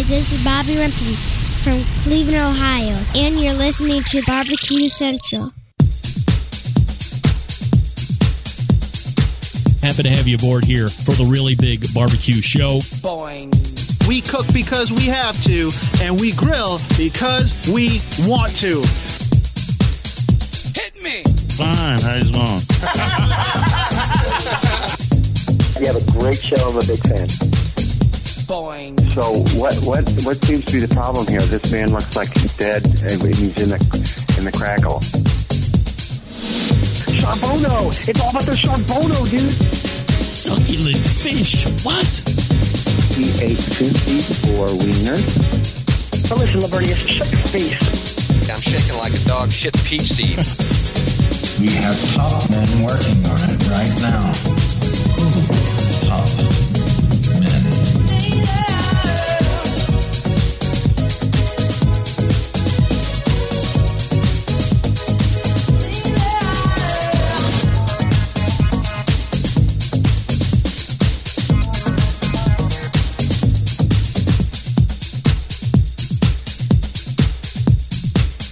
Hi, this is Bobby Rempe from Cleveland, Ohio, and you're listening to Barbecue Central. Happy to have you aboard here for the really big barbecue show. Boing. We cook because we have to, and we grill because we want to. Hit me. Fine, how you doing? You have a great show. I'm a big fan. Boing. So what what what seems to be the problem here? This man looks like he's dead and he's in the in the crackle. Charbono. It's all about the Charbono, dude. Succulent fish. What? He ate two for wieners. But listen, Lavernius, shut your face. I'm shaking like a dog shit peach seeds. We have top men working on it right now. Top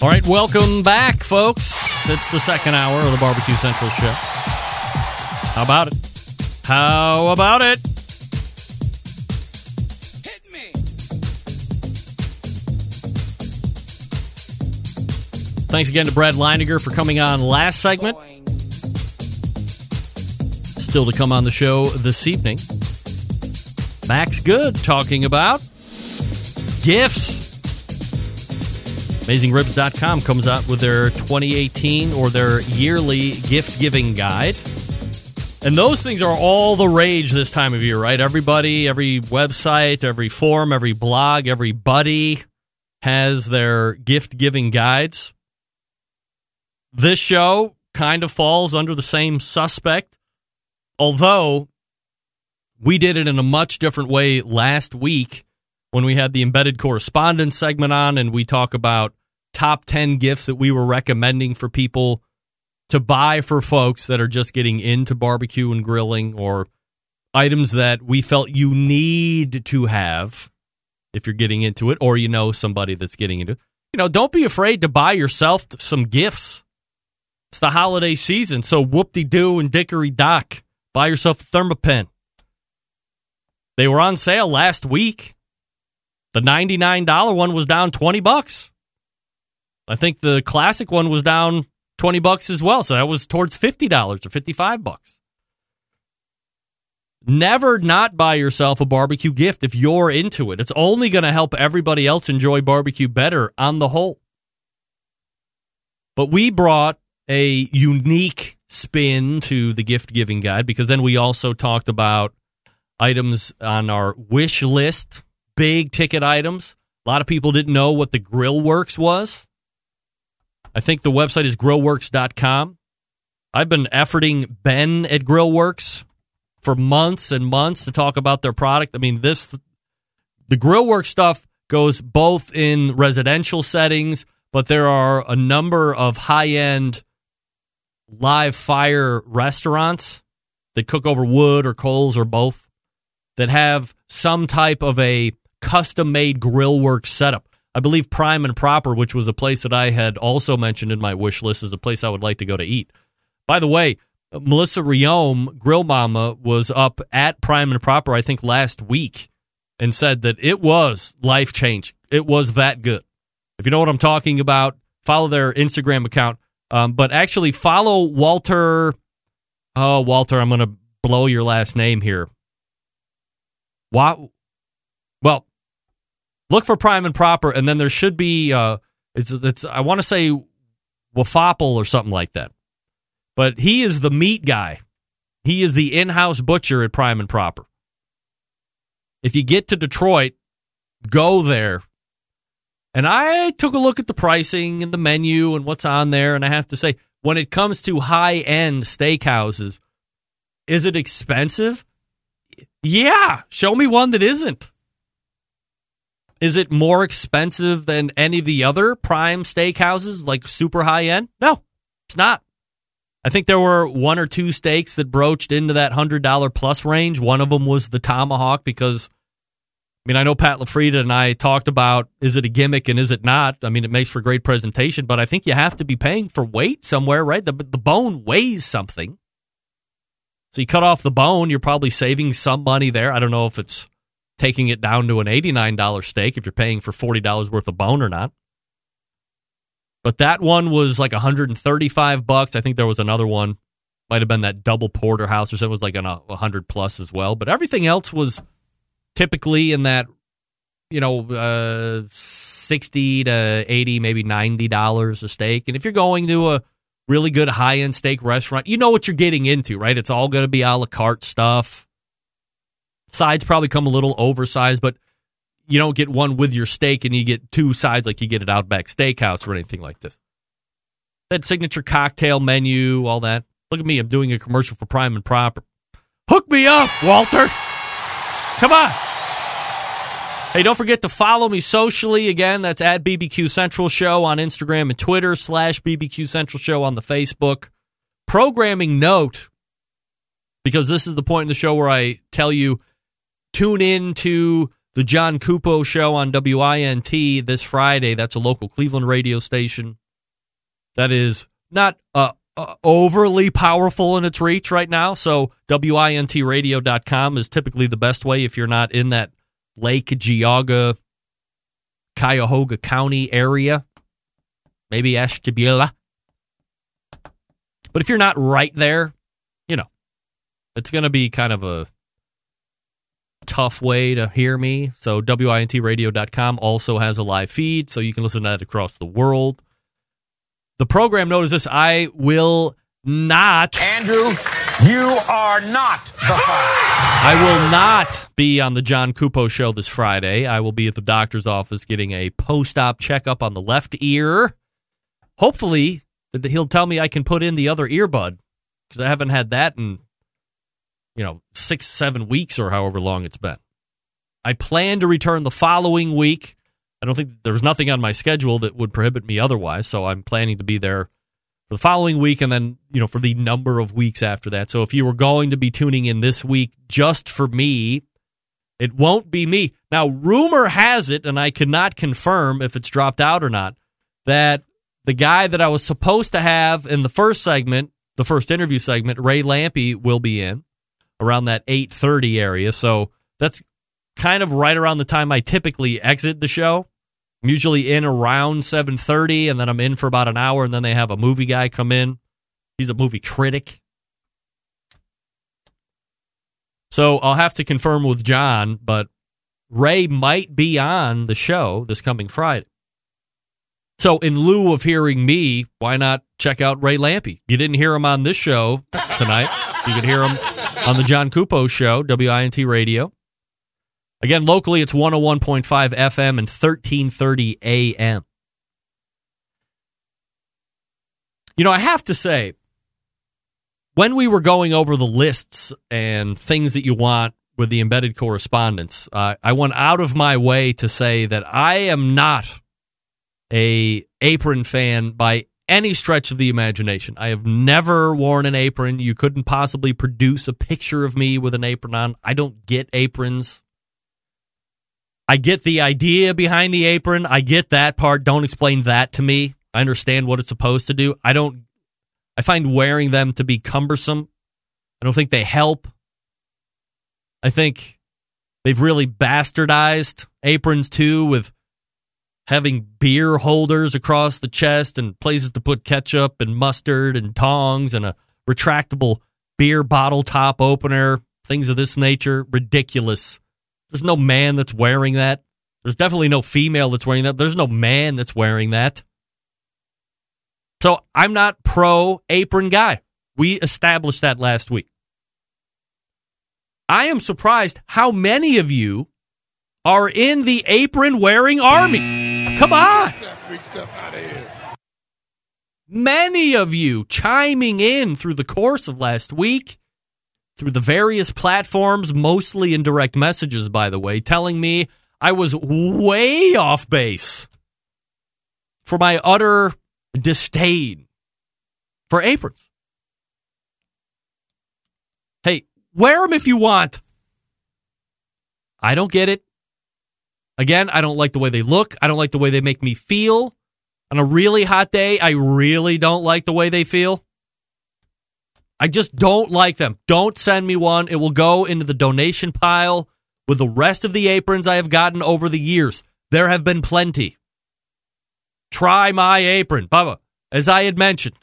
All right, welcome back, folks. It's the second hour of the Barbecue Central show. How about it? How about it? Hit me. Thanks again to Brad Leighninger for coming on last segment. Still to come on the show this evening. Max Good talking about gifts. AmazingRibs.com comes out with their 2018 or their yearly gift giving guide. And those things are all the rage this time of year, right? Everybody, every website, every forum, every blog, everybody has their gift giving guides. This show kind of falls under the same suspect, although we did it in a much different way last week when we had the embedded correspondence segment on and we talk about top 10 gifts that we were recommending for people to buy for folks that are just getting into barbecue and grilling or items that we felt you need to have if you're getting into it or you know somebody that's getting into it. You know, don't be afraid to buy yourself some gifts. It's the holiday season, so whoop-de-doo and dickory dock. Buy yourself a Thermapen. They were on sale last week. The $99 one was down 20 bucks. I think the classic one was down 20 bucks as well, so that was towards $50 or 55 bucks. Never not buy yourself a barbecue gift if you're into it. It's only going to help everybody else enjoy barbecue better on the whole. But we brought a unique spin to the gift giving guide because then we also talked about items on our wish list, big ticket items. A lot of people didn't know what the Grillworks was. I think the website is grillworks.com. I've been efforting Ben at Grillworks for months and months to talk about their product. I mean, this the Grillworks stuff goes both in residential settings, but there are a number of high-end live fire restaurants that cook over wood or coals or both that have some type of a custom-made Grillworks setup. I believe Prime and Proper, which was a place that I had also mentioned in my wish list, is a place I would like to go to eat. By the way, Melissa Riome, Grill Mama, was up at Prime and Proper, I think, last week and said that it was life changing. It was that good. If you know what I'm talking about, follow their Instagram account. Um, but actually, follow Walter. Oh, Walter, I'm going to blow your last name here. What? Well, look for Prime and Proper, and then there should be. Uh, it's it's. I want to say Wafopple or something like that. But he is the meat guy. He is the in-house butcher at Prime and Proper. If you get to Detroit, go there. And I took a look at the pricing and the menu and what's on there, and I have to say, when it comes to high-end steakhouses, is it expensive? Yeah, show me one that isn't. Is it more expensive than any of the other prime steakhouses, like super high end? No, it's not. I think there were one or two steaks that broached into that hundred dollar plus range. One of them was the tomahawk because I mean, I know Pat LaFrida and I talked about is it a gimmick and is it not? I mean, it makes for great presentation, but I think you have to be paying for weight somewhere, right? The, the bone weighs something. So you cut off the bone, you're probably saving some money there. I don't know if it's taking it down to an $89 steak if you're paying for $40 worth of bone or not. But that one was like 135 bucks. I think there was another one, might have been that double porterhouse or something. It was like an, a 100 plus as well. But everything else was typically in that, you know, uh, 60 to 80, maybe $90 a steak. And if you're going to a really good high end steak restaurant, you know what you're getting into, right? It's all going to be a la carte stuff. Sides probably come a little oversized, but you don't get one with your steak and you get two sides like you get at Outback Steakhouse or anything like this. That signature cocktail menu, all that. Look at me, I'm doing a commercial for Prime and Proper. Hook me up, Walter. Come on. Hey, don't forget to follow me socially. Again, that's at BBQ Central Show on Instagram and Twitter, slash BBQ Central Show on the Facebook. Programming note, because this is the point in the show where I tell you tune in to the John Cupo show on WINT this Friday. That's a local Cleveland radio station that is not uh, uh, overly powerful in its reach right now. So WINTradio.com is typically the best way if you're not in that Lake Geauga, Cuyahoga County area, maybe Ashtabula. But if you're not right there, you know, it's going to be kind of a tough way to hear me. So WINTradio.com also has a live feed, so you can listen to that across the world. The program note is this I will not. Andrew, you are not the. I will not be on the John Cupo show this Friday. I will be at the doctor's office getting a post op checkup on the left ear. Hopefully, he'll tell me I can put in the other earbud because I haven't had that in, you know, six, seven weeks or however long it's been. I plan to return the following week. I don't think there's nothing on my schedule that would prohibit me otherwise, so I'm planning to be there for the following week and then, you know, for the number of weeks after that. So if you were going to be tuning in this week just for me, it won't be me. Now, rumor has it, and I cannot confirm if it's dropped out or not, that the guy that I was supposed to have in the first segment, the first interview segment, Ray Lampe, will be in around that 8:30 area. So that's kind of right around the time I typically exit the show. I'm usually in around 7:30 and then I'm in for about an hour and then they have a movie guy come in. He's a movie critic. So I'll have to confirm with John, but Ray might be on the show this coming Friday. So in lieu of hearing me, why not check out Ray Lampe? You didn't hear him on this show tonight. You can hear him on the John Cupo show, WINT Radio. Again, locally, it's 101.5 FM and 1330 AM. You know, I have to say, when we were going over the lists and things that you want with the embedded correspondence, uh, I went out of my way to say that I am not a apron fan by any stretch of the imagination. I have never worn an apron. You couldn't possibly produce a picture of me with an apron on. I don't get aprons. I get the idea behind the apron. I get that part. Don't explain that to me. I understand what it's supposed to do. I don't, I find wearing them to be cumbersome. I don't think they help. I think they've really bastardized aprons too with having beer holders across the chest and places to put ketchup and mustard and tongs and a retractable beer bottle top opener, things of this nature. Ridiculous. There's no man that's wearing that. There's definitely no female that's wearing that. There's no man that's wearing that. So I'm not pro apron guy. We established that last week. I am surprised how many of you are in the apron wearing army. Come on. Many of you chiming in through the course of last week, through the various platforms, mostly in direct messages, by the way, telling me I was way off base for my utter disdain for aprons. Hey, wear them if you want. I don't get it. Again, I don't like the way they look. I don't like the way they make me feel. On a really hot day, I really don't like the way they feel. I just don't like them. Don't send me one. It will go into the donation pile with the rest of the aprons I have gotten over the years. There have been plenty. Try my apron. Bubba, as I had mentioned,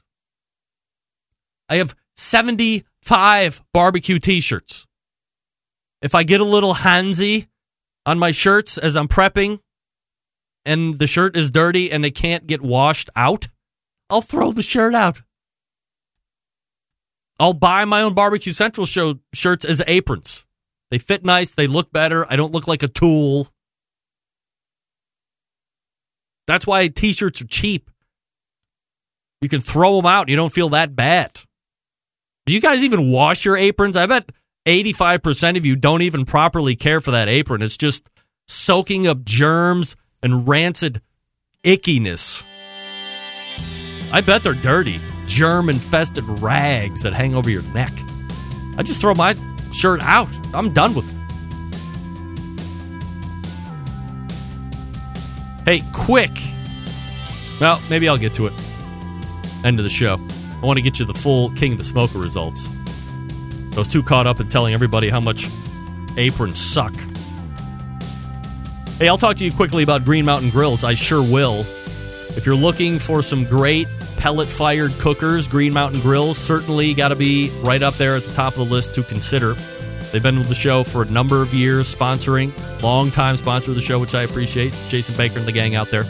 I have 75 barbecue t shirts. If I get a little handsy on my shirts as I'm prepping and the shirt is dirty and it can't get washed out, I'll throw the shirt out. I'll buy my own Barbecue Central show shirts as aprons. They fit nice, they look better. I don't look like a tool. That's why t shirts are cheap. You can throw them out, you don't feel that bad. Do you guys even wash your aprons? I bet 85% of you don't even properly care for that apron. It's just soaking up germs and rancid ickiness. I bet they're dirty, germ infested rags that hang over your neck. I just throw my shirt out. I'm done with it. Hey, quick. Well, maybe I'll get to it. End of the show. I want to get you the full King of the Smoker results. I was too caught up in telling everybody how much aprons suck. Hey, I'll talk to you quickly about Green Mountain Grills. I sure will. If you're looking for some great pellet fired cookers, Green Mountain Grills certainly got to be right up there at the top of the list to consider. They've been with the show for a number of years, sponsoring, long time sponsor of the show, which I appreciate. Jason Baker and the gang out there.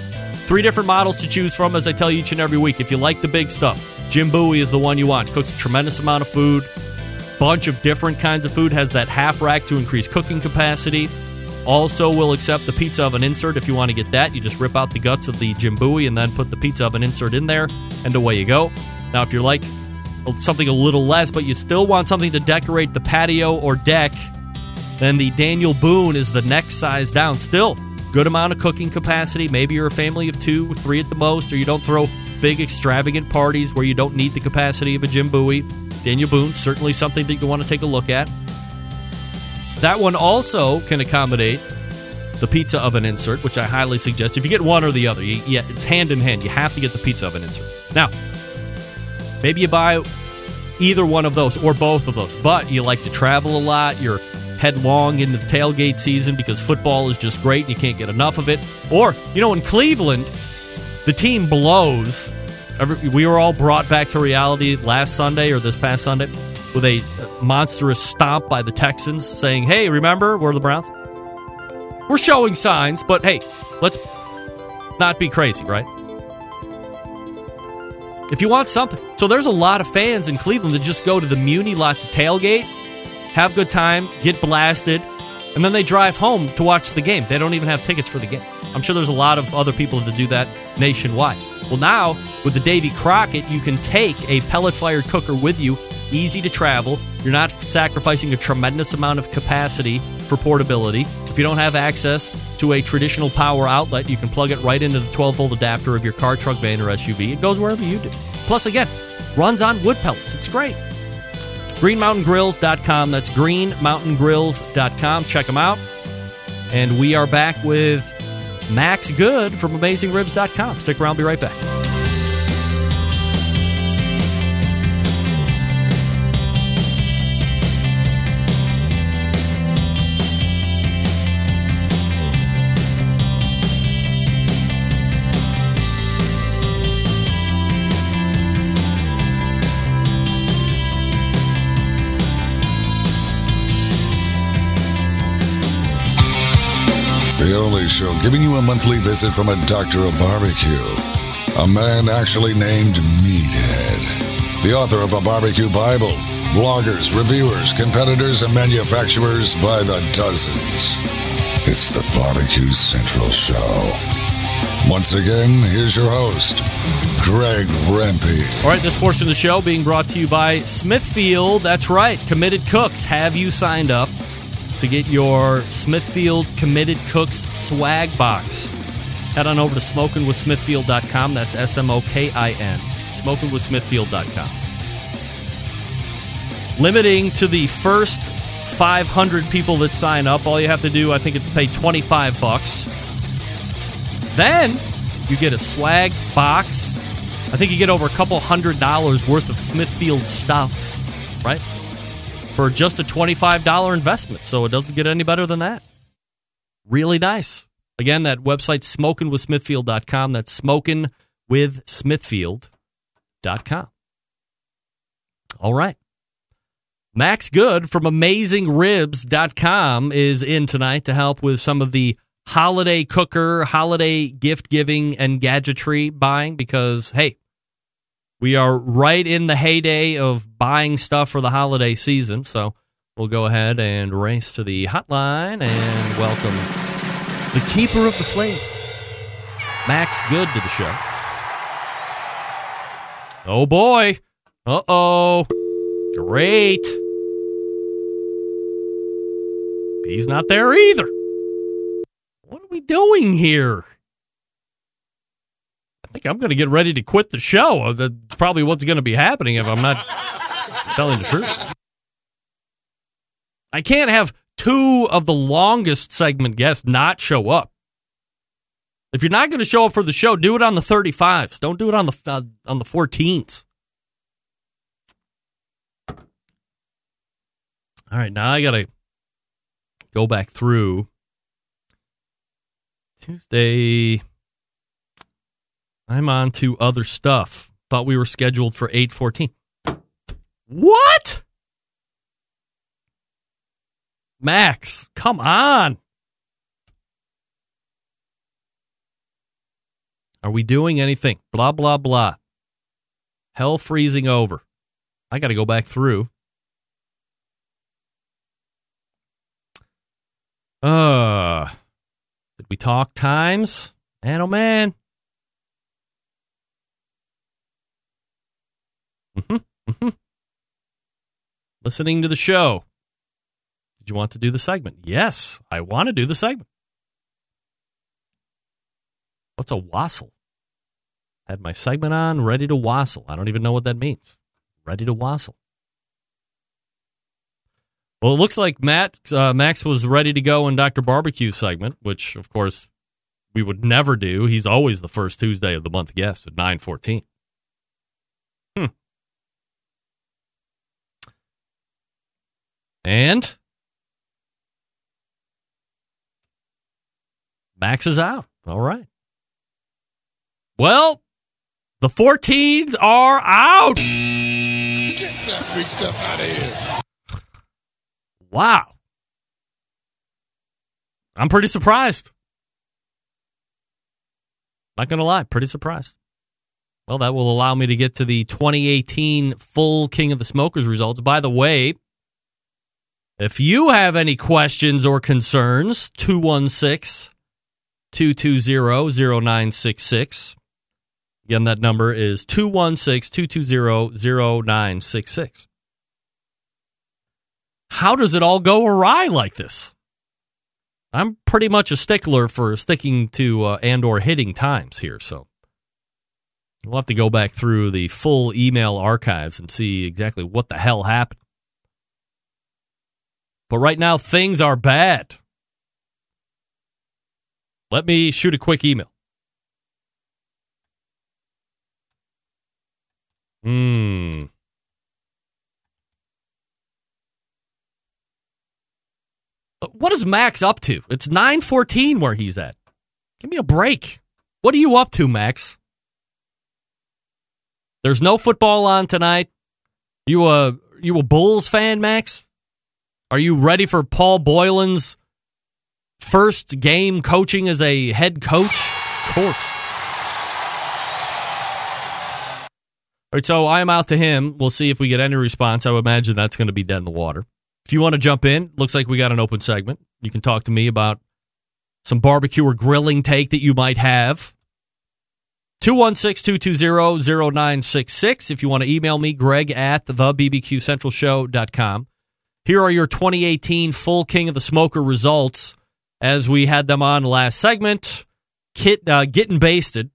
Three different models to choose from, as I tell you each and every week. If you like the big stuff, Jim Bowie is the one you want. Cooks a tremendous amount of food, bunch of different kinds of food, has that half rack to increase cooking capacity. Also, will accept the pizza oven insert if you want to get that. You just rip out the guts of the Jim Bowie and then put the pizza oven insert in there, and away you go. Now, if you're like uh, something a little less, but you still want something to decorate the patio or deck, then the Daniel Boone is the next size down. Still, good amount of cooking capacity. Maybe you're a family of two, three at the most, or you don't throw big extravagant parties where you don't need the capacity of a Jim Bowie. Daniel Boone, certainly something that you want to take a look at. That one also can accommodate the pizza oven insert, which I highly suggest. If you get one or the other, you, yeah, it's hand in hand. You have to get the pizza oven insert. Now, maybe you buy either one of those or both of those, but you like to travel a lot. You're headlong into the tailgate season because football is just great and you can't get enough of it. Or, you know, in Cleveland, the team blows. Every, we were all brought back to reality last Sunday or this past Sunday with a monstrous stomp by the Texans saying, hey, remember, we're the Browns. We're showing signs, but hey, let's not be crazy, right? If you want something. So there's a lot of fans in Cleveland that just go to the Muni lot to tailgate, have good time, get blasted, and then they drive home to watch the game. They don't even have tickets for the game. I'm sure there's a lot of other people that do that nationwide. Well, now with the Davy Crockett, you can take a pellet fired cooker with you, easy to travel. You're not sacrificing a tremendous amount of capacity for portability. If you don't have access to a traditional power outlet, you can plug it right into the 12 volt adapter of your car, truck, van, or SUV. It goes wherever you do. Plus, again, runs on wood pellets. It's great. GreenMountainGrills.com. That's GreenMountainGrills.com. Check them out. And we are back with Max Good from AmazingRibs.com. Stick around, be right back. Show giving you a monthly visit from a doctor of barbecue. A man actually named Meathead. The author of a barbecue Bible. Bloggers, reviewers, competitors, and manufacturers by the dozens. It's the Barbecue Central Show. Once again, here's your host, Greg Rempe. All right, this portion of the show being brought to you by Smithfield. That's right, Committed Cooks. Have you signed up to get your Smithfield Committed Cooks swag box? Head on over to smokingwithsmithfield.com. That's S M O K I N. Smokingwithsmithfield.com. Limiting to the first 500 people that sign up. All you have to do, I think it's pay 25 bucks. Then you get a swag box. I think you get over a couple hundred dollars worth of Smithfield stuff? For just a $25 investment. So it doesn't get any better than that. Really nice. Again, that website, smokingwithsmithfield.com. That's smokingwithsmithfield.com. All right. Max Good from AmazingRibs.com is in tonight to help with some of the holiday cooker, holiday gift giving, and gadgetry buying because, hey, we are right in the heyday of buying stuff for the holiday season. So we'll go ahead and race to the hotline and welcome the keeper of the flame, Max Good, to the show. Oh boy. Uh oh. Great. He's not there either. What are we doing here? I think I'm going to get ready to quit the show. Probably what's going to be happening if I'm not telling the truth. I can't have two of the longest segment guests not show up. If you're not going to show up for the show, do it on the 35s. Don't do it on the uh, on the 14s. All right, now I got to go back through Tuesday. I'm on to other stuff. Thought we were scheduled for 8:14. What? Max, come on. Are we doing anything? Blah blah blah. Hell freezing over. I got to go back through. Uh, did we talk times? Man, oh man. Mm-hmm, mm-hmm. Listening to the show. Did you want to do the segment? Yes, I want to do the segment. What's a wassail? Had my segment on, ready to wassail. I don't even know what that means. Ready to wassail. Well, it looks like Matt uh, Max was ready to go in Dr. Barbecue segment, which of course we would never do. He's always the first Tuesday of the month guest at 914. And Max is out. All right. Well, the 14s are out. Get that big stuff out of here. Wow. I'm pretty surprised. Not going to lie, pretty surprised. Well, that will allow me to get to the 2018 full King of the Smokers results. By the way, if you have any questions or concerns, 216 220 0966. Again, that number is 216 220 0966 how does it all go awry like this? I'm pretty much a stickler for sticking to uh, and or hitting times here, so we'll have to go back through the full email archives and see exactly what the hell happened. But right now things are bad. Let me shoot a quick email. Hmm. What is Max up to? It's 914 where he's at. Give me a break. What are you up to, Max? There's no football on tonight. You a you a Bulls fan, Max? Are you ready for Paul Boylen's first game coaching as a head coach? Of course. All right, so I am out to him. We'll see if we get any response. I would imagine that's going to be dead in the water. If you want to jump in, looks like we got an open segment. You can talk to me about some barbecue or grilling take that you might have. 216 220 0966. If you want to email me, greg at thebbqcentralshow.com. Here are your 2018 full King of the Smoker results as we had them on last segment. Kit, uh, getting basted.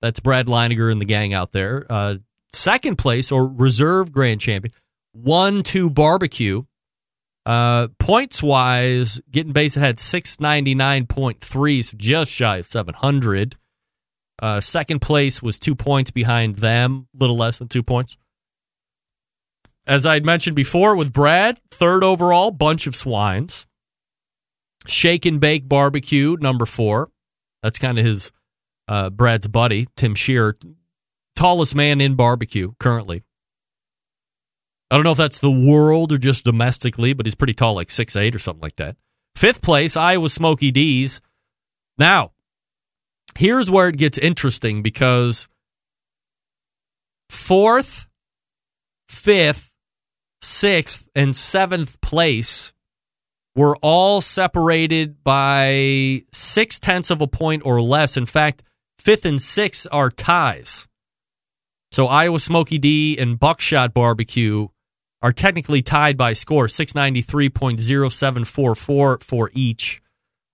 That's Brad Leighninger and the gang out there. Uh, second place or reserve grand champion. One two barbecue Uh, points wise, getting basted had 699.3, so just shy of 700. Uh, second place was two points behind them, little less than two points. As I'd mentioned before with Brad, third overall, bunch of swines. Shake and Bake Barbecue, number four. That's kind of his uh, Brad's buddy, Tim Shear, tallest man in barbecue currently. I don't know if that's the world or just domestically, but he's pretty tall, like six eight or something like that. Fifth place, Iowa Smoky D's. Now, here's where it gets interesting because fourth, fifth, sixth, and seventh place were all separated by six tenths of a point or less. In fact, fifth and sixth are ties. So Iowa Smoky D and Buckshot Barbecue are technically tied by score 693.0744 for each.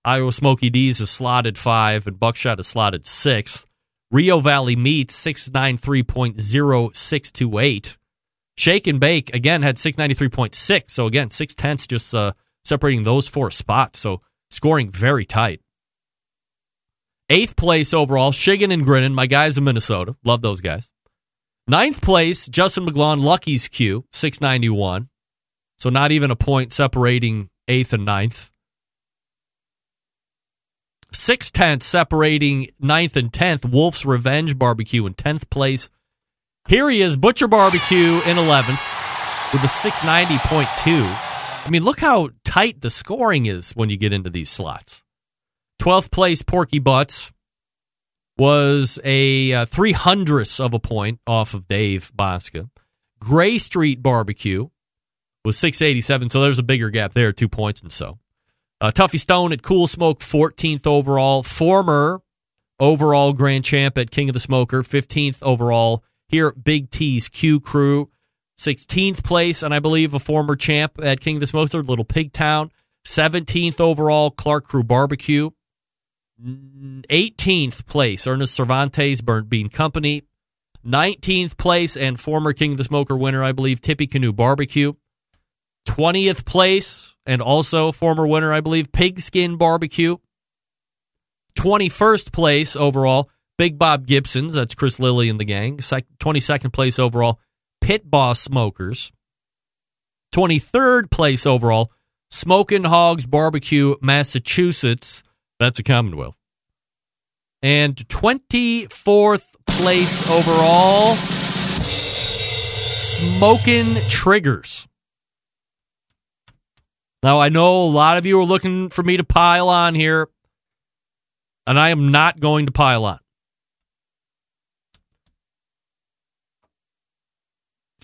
Iowa Smoky D's is slotted five and Buckshot is slotted sixth. Rio Valley Meats 693.0628. Shake and Bake again had 693.6. So again, six tenths just uh, separating those four spots. So scoring very tight. Eighth place overall, Shiggin and Grinnin, my guys in Minnesota. Love those guys. Ninth place, Justin McGlone, Lucky's Q, 691. So not even a point separating eighth and ninth. Six tenths separating ninth and tenth, Wolf's Revenge Barbecue in tenth place. Here he is, Butcher Barbecue in 11th with a 690.2. I mean, look how tight the scoring is when you get into these slots. 12th place, Porky Butts was a uh, 300th of a point off of Dave Bouska. Gray Street Barbecue was 687, so there's a bigger gap there, two points and so. Uh, Tuffy Stone at Cool Smoke, 14th overall. Former overall grand champ at King of the Smoker, 15th overall here Big T's Q Crew. 16th place, and I believe a former champ at King of the Smoker, Little Pig Town. 17th overall, Clark Crew Barbecue. 18th place, Ernest Servantes, Burnt Bean Company. 19th place, and former King of the Smoker winner, I believe, Tippy Canoe Barbecue. 20th place, and also former winner, I believe, Pigskin Barbecue. 21st place overall, Big Bob Gibson's. That's Chris Lilly and the gang. 22nd place overall, Pit Boss Smokers. 23rd place overall, Smoking Hogs Barbecue, Massachusetts. That's a Commonwealth. And 24th place overall, Smoking Triggers. Now, I know a lot of you are looking for me to pile on here, and I am not going to pile on.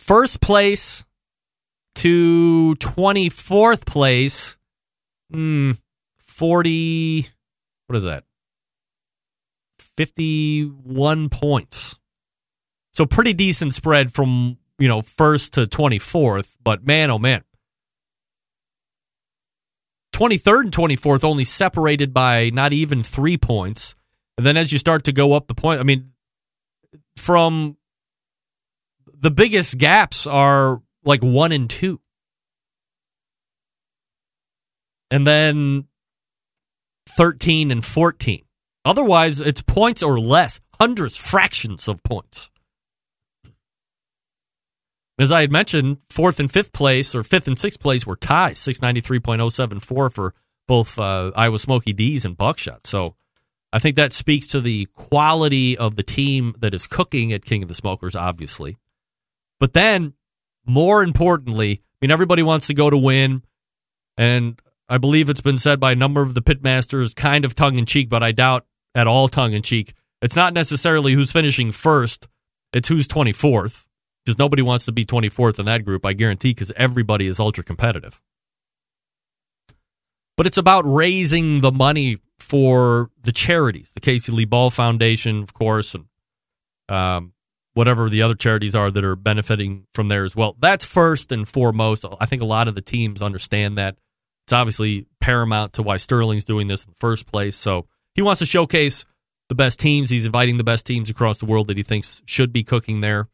First place to 24th place, hmm, 40, what is that? 51 points. So pretty decent spread from, you know, first to 24th, but man, oh man. 23rd and 24th only separated by not even three points. And then as you start to go up the point, I mean, from the biggest gaps are like one and two. And then 13 and 14. Otherwise, it's points or less, hundreds, fractions of points. As I had mentioned, fourth and fifth place, or fifth and sixth place, were ties, 693.074 for both uh, Iowa Smoky D's and Buckshot. So I think that speaks to the quality of the team that is cooking at King of the Smokers, obviously. But then, more importantly, I mean, everybody wants to go to win. And I believe it's been said by a number of the pitmasters, kind of tongue in cheek, but I doubt at all tongue in cheek. It's not necessarily who's finishing first, it's who's 24th because nobody wants to be 24th in that group, I guarantee, because everybody is ultra competitive. But it's about raising the money for the charities, the Casey Lee Ball Foundation, of course, and um, whatever the other charities are that are benefiting from there as well. That's first and foremost. I think a lot of the teams understand that. It's obviously paramount to why Sterling's doing this in the first place. So he wants to showcase the best teams. He's inviting the best teams across the world that he thinks should be cooking there.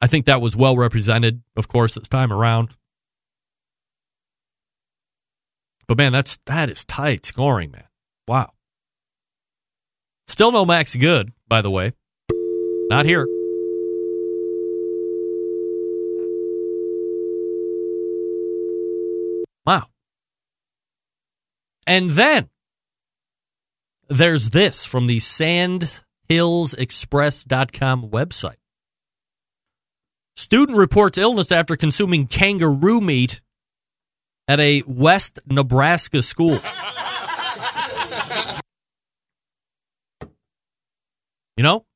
I think that was well represented, of course, this time around. But man, that's that is tight scoring, man. Wow. Still no Max Good, by the way. Not here. Wow. And then there's this from the sandhillsexpress.com website. Student reports illness after consuming kangaroo meat at a West Nebraska school. You know?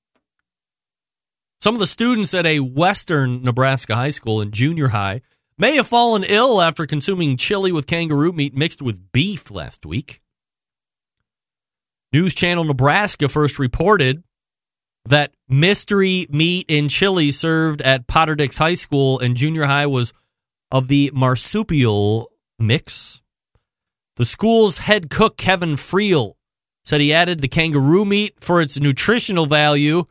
Some of the students at a Western Nebraska high school and junior high may have fallen ill after consuming chili with kangaroo meat mixed with beef last week. News Channel Nebraska first reported that mystery meat in chili served at Potter Dix High School and junior high was of the marsupial mix. The school's head cook, Kevin Friel, said he added the kangaroo meat for its nutritional value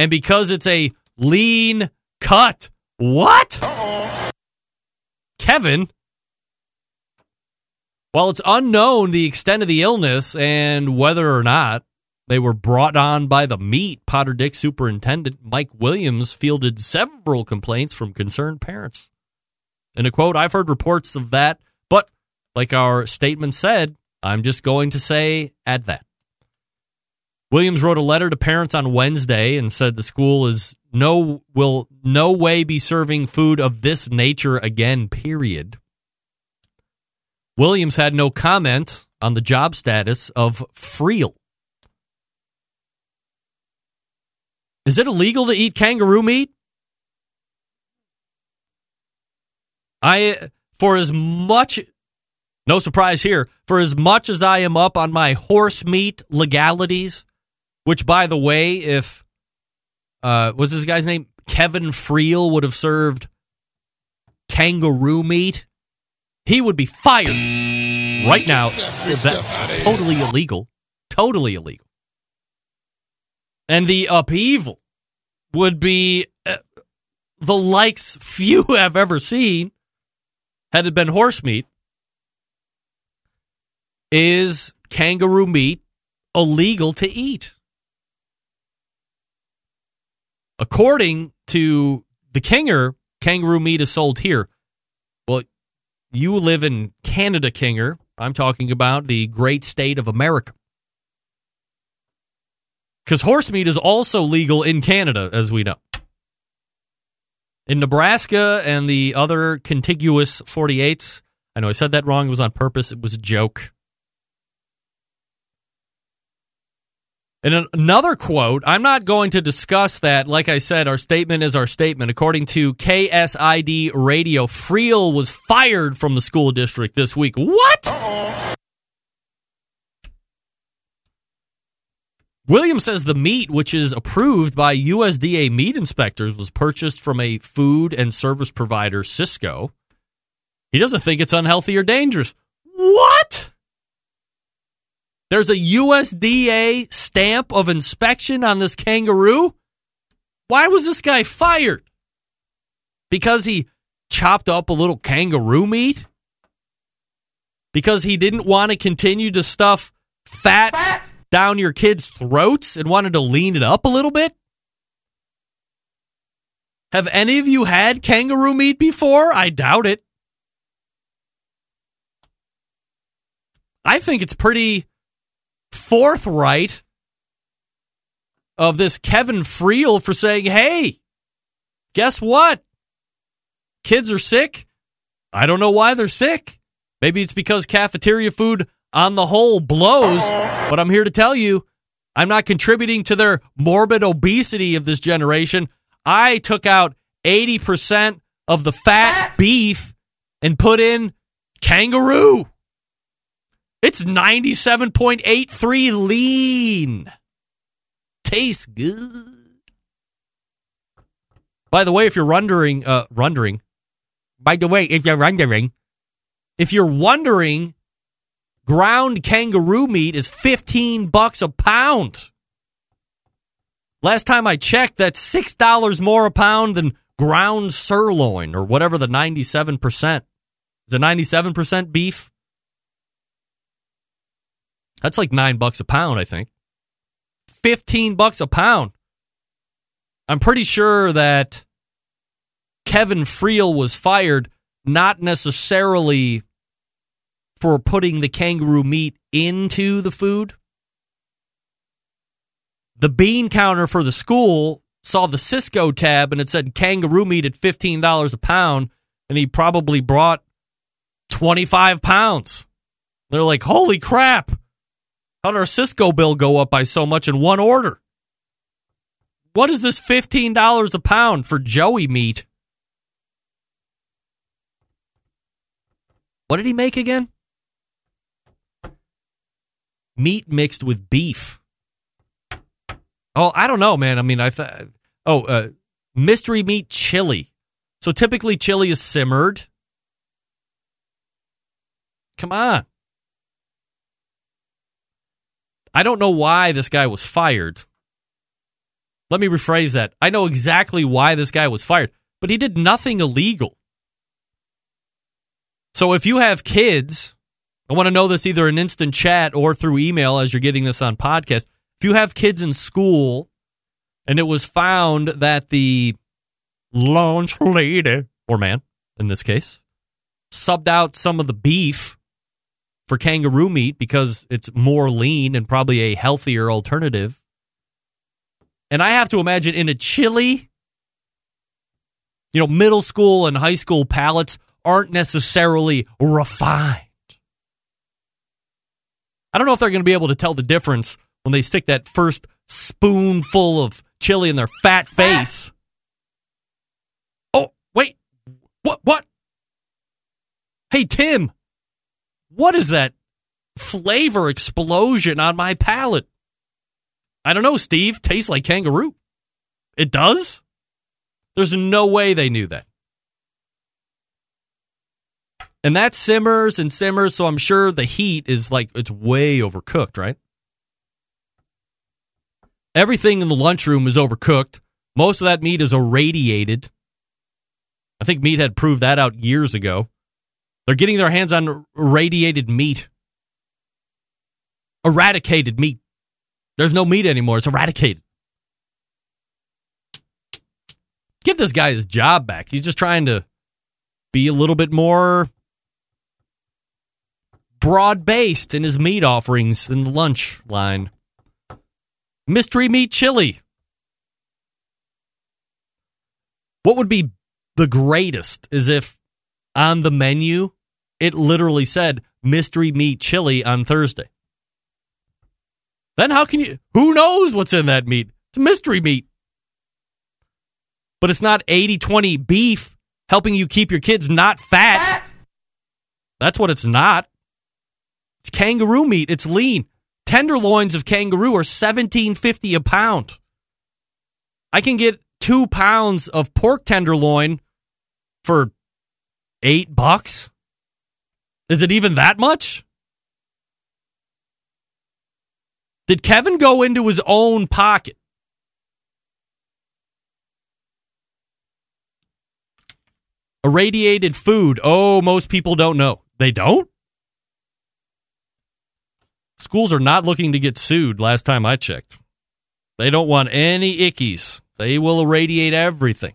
and because it's a lean cut. What? Kevin? While it's unknown the extent of the illness and whether or not they were brought on by the meat, Potter Dix Superintendent Mike Williams fielded several complaints from concerned parents. In a quote, I've heard reports of that, but like our statement said, I'm just going to say at that. Williams wrote a letter to parents on Wednesday and said the school is no will no way be serving food of this nature again, period. Williams had no comment on the job status of Friel. Is it illegal to eat kangaroo meat? I for as much no surprise here, for as much as I am up on my horse meat legalities, which by the way, if uh was this guy's name? Kevin Friel would have served kangaroo meat, he would be fired right now. That totally illegal. Totally illegal. And the upheaval would be uh, the likes few have ever seen had it been horse meat. Is kangaroo meat illegal to eat? According to the Kinger, kangaroo meat is sold here. Well, you live in Canada, Kinger. I'm talking about the great state of America. Because horse meat is also legal in Canada, as we know. In Nebraska and the other contiguous 48s, I know I said that wrong. It was on purpose. It was a joke. And another quote, I'm not going to discuss that. Like I said, our statement is our statement. According to KSID Radio, Friel was fired from the school district this week. What? Williams says the meat, which is approved by USDA meat inspectors, was purchased from a food and service provider, Sysco. He doesn't think it's unhealthy or dangerous. What? There's a USDA stamp of inspection on this kangaroo? Why was this guy fired? Because he chopped up a little kangaroo meat? Because he didn't want to continue to stuff fat down your kids' throats and wanted to lean it up a little bit? Have any of you had kangaroo meat before? I doubt it. I think it's pretty forthright of this Kevin Friel for saying, hey, guess what? Kids are sick. I don't know why they're sick. Maybe it's because cafeteria food on the whole blows, but I'm here to tell you I'm not contributing to their morbid obesity of this generation. I took out 80% of the fat beef and put in kangaroo. It's 97.83 lean. Tastes good. By the way, if you're wondering, uh, wondering, by the way, if you're wondering, if you're wondering, ground kangaroo meat is 15 bucks a pound. Last time I checked, that's $6 more a pound than ground sirloin or whatever the 97%. Is it 97% beef? That's like nine bucks a pound, I think. 15 bucks a pound. I'm pretty sure that Kevin Friel was fired not necessarily for putting the kangaroo meat into the food. The bean counter for the school saw the Sysco tab and it said kangaroo meat at $15 a pound, and he probably brought 25 pounds. They're like, holy crap. How did our Sysco bill go up by so much in one order? What is this $15 a pound for Joey meat? What did he make again? Meat mixed with beef. Oh, I don't know, man. I mean, I thought. Oh, uh, mystery meat chili. So typically, chili is simmered. Come on. I don't know why this guy was fired. Let me rephrase that. I know exactly why this guy was fired, but he did nothing illegal. So if you have kids, I want to know this either in instant chat or through email as you're getting this on podcast. If you have kids in school and it was found that the lunch lady or man in this case subbed out some of the beef for kangaroo meat because it's more lean and probably a healthier alternative. And I have to imagine in a chili, you know, middle school and high school palates aren't necessarily refined. I don't know if they're going to be able to tell the difference when they stick that first spoonful of chili in their fat face. Oh, wait. What? What? Hey, Tim, what is that flavor explosion on my palate? I don't know, Steve. Tastes like kangaroo. It does? There's no way they knew that. And that simmers and simmers, so I'm sure the heat is like it's way overcooked, right? Everything in the lunchroom is overcooked. Most of that meat is irradiated. I think meat had proved that out years ago. They're getting their hands on irradiated meat. Eradicated meat. There's no meat anymore. It's eradicated. Give this guy his job back. He's just trying to be a little bit more broad based in his meat offerings in the lunch line. Mystery meat chili. What would be the greatest is if on the menu it literally said mystery meat chili on Thursday. Then how can you who knows what's in that meat? It's mystery meat. But it's not 80-20 beef helping you keep your kids not fat. That's what it's not. It's kangaroo meat. It's lean. Tenderloins of kangaroo are seventeen fifty a pound. I can get two pounds of pork tenderloin for eight bucks. Is it even that much? Did Kevin go into his own pocket? Irradiated food. Oh, most people don't know. They don't? Schools are not looking to get sued last time I checked. They don't want any ickies. They will irradiate everything.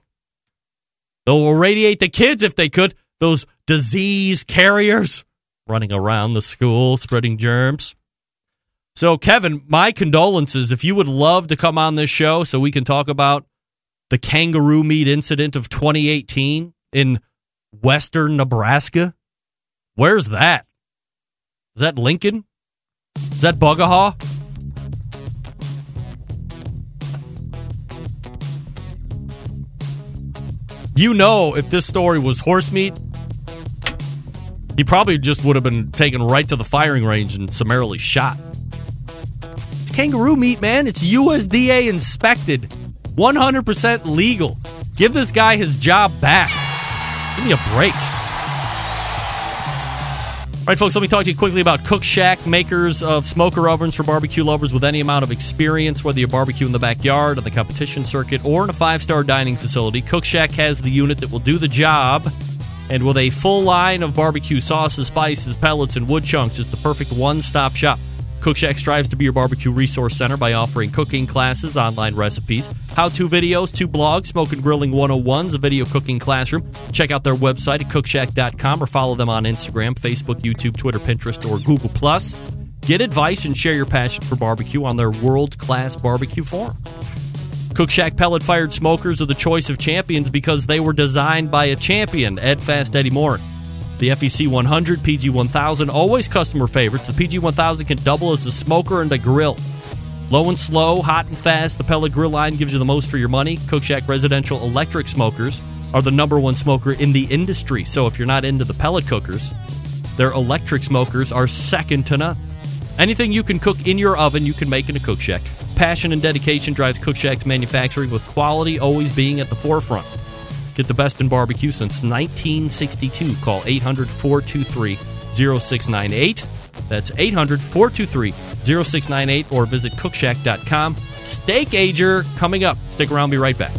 They'll irradiate the kids if they could. Those disease carriers running around the school spreading germs. So, Kevin, my condolences. If you would love to come on this show so we can talk about the kangaroo meat incident of 2018 in western Nebraska, where's that? Is that Lincoln? Is that Bugahaw? You know, if this story was horse meat, he probably just would have been taken right to the firing range and summarily shot. It's kangaroo meat, man. It's USDA inspected, 100% legal. Give this guy his job back. Give me a break. All right, folks, let me talk to you quickly about Cook Shack, makers of smoker ovens for barbecue lovers with any amount of experience, whether you barbecue in the backyard, on the competition circuit, or in a five star dining facility. Cook Shack has the unit that will do the job. And with a full line of barbecue sauces, spices, pellets, and wood chunks, it's the perfect one stop shop. Cook Shack strives to be your barbecue resource center by offering cooking classes, online recipes, how to videos, two blogs, Smoke and Grilling 101s, a video cooking classroom. Check out their website at cookshack.com or follow them on Instagram, Facebook, YouTube, Twitter, Pinterest, or Google. Get advice and share your passion for barbecue on their world class barbecue forum. Cook Shack pellet fired smokers are the choice of champions because they were designed by a champion, Ed Fast Eddie Maurin. The FEC 100, PG 1000, always customer favorites. The PG 1000 can double as a smoker and a grill. Low and slow, hot and fast, the pellet grill line gives you the most for your money. Cook Shack residential electric smokers are the number one smoker in the industry. So if you're not into the pellet cookers, their electric smokers are second to none. Anything you can cook in your oven, you can make in a Cook Shack. Passion and dedication drives Cook Shack's manufacturing, with quality always being at the forefront. Get the best in barbecue since 1962. Call 800 423 0698. That's 800 423 0698 or visit cookshack.com. Steak Ager coming up. Stick around, be right back.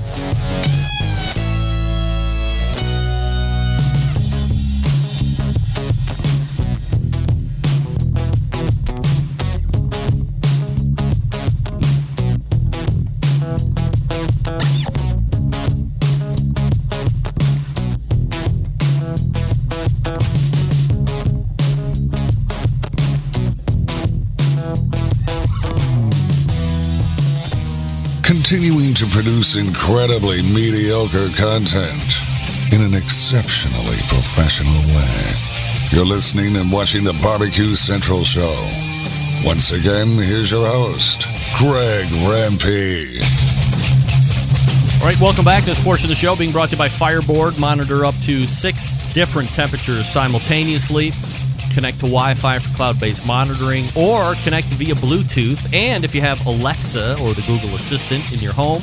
To produce incredibly mediocre content in an exceptionally professional way. You're listening and watching the Barbecue Central Show. Once again, here's your host, Greg Rempe. All right, welcome back. To this portion of the show being brought to you by Fireboard. Monitor up to six different temperatures simultaneously connect to Wi Fi for cloud based monitoring, or connect via Bluetooth. And if you have Alexa or the Google Assistant in your home,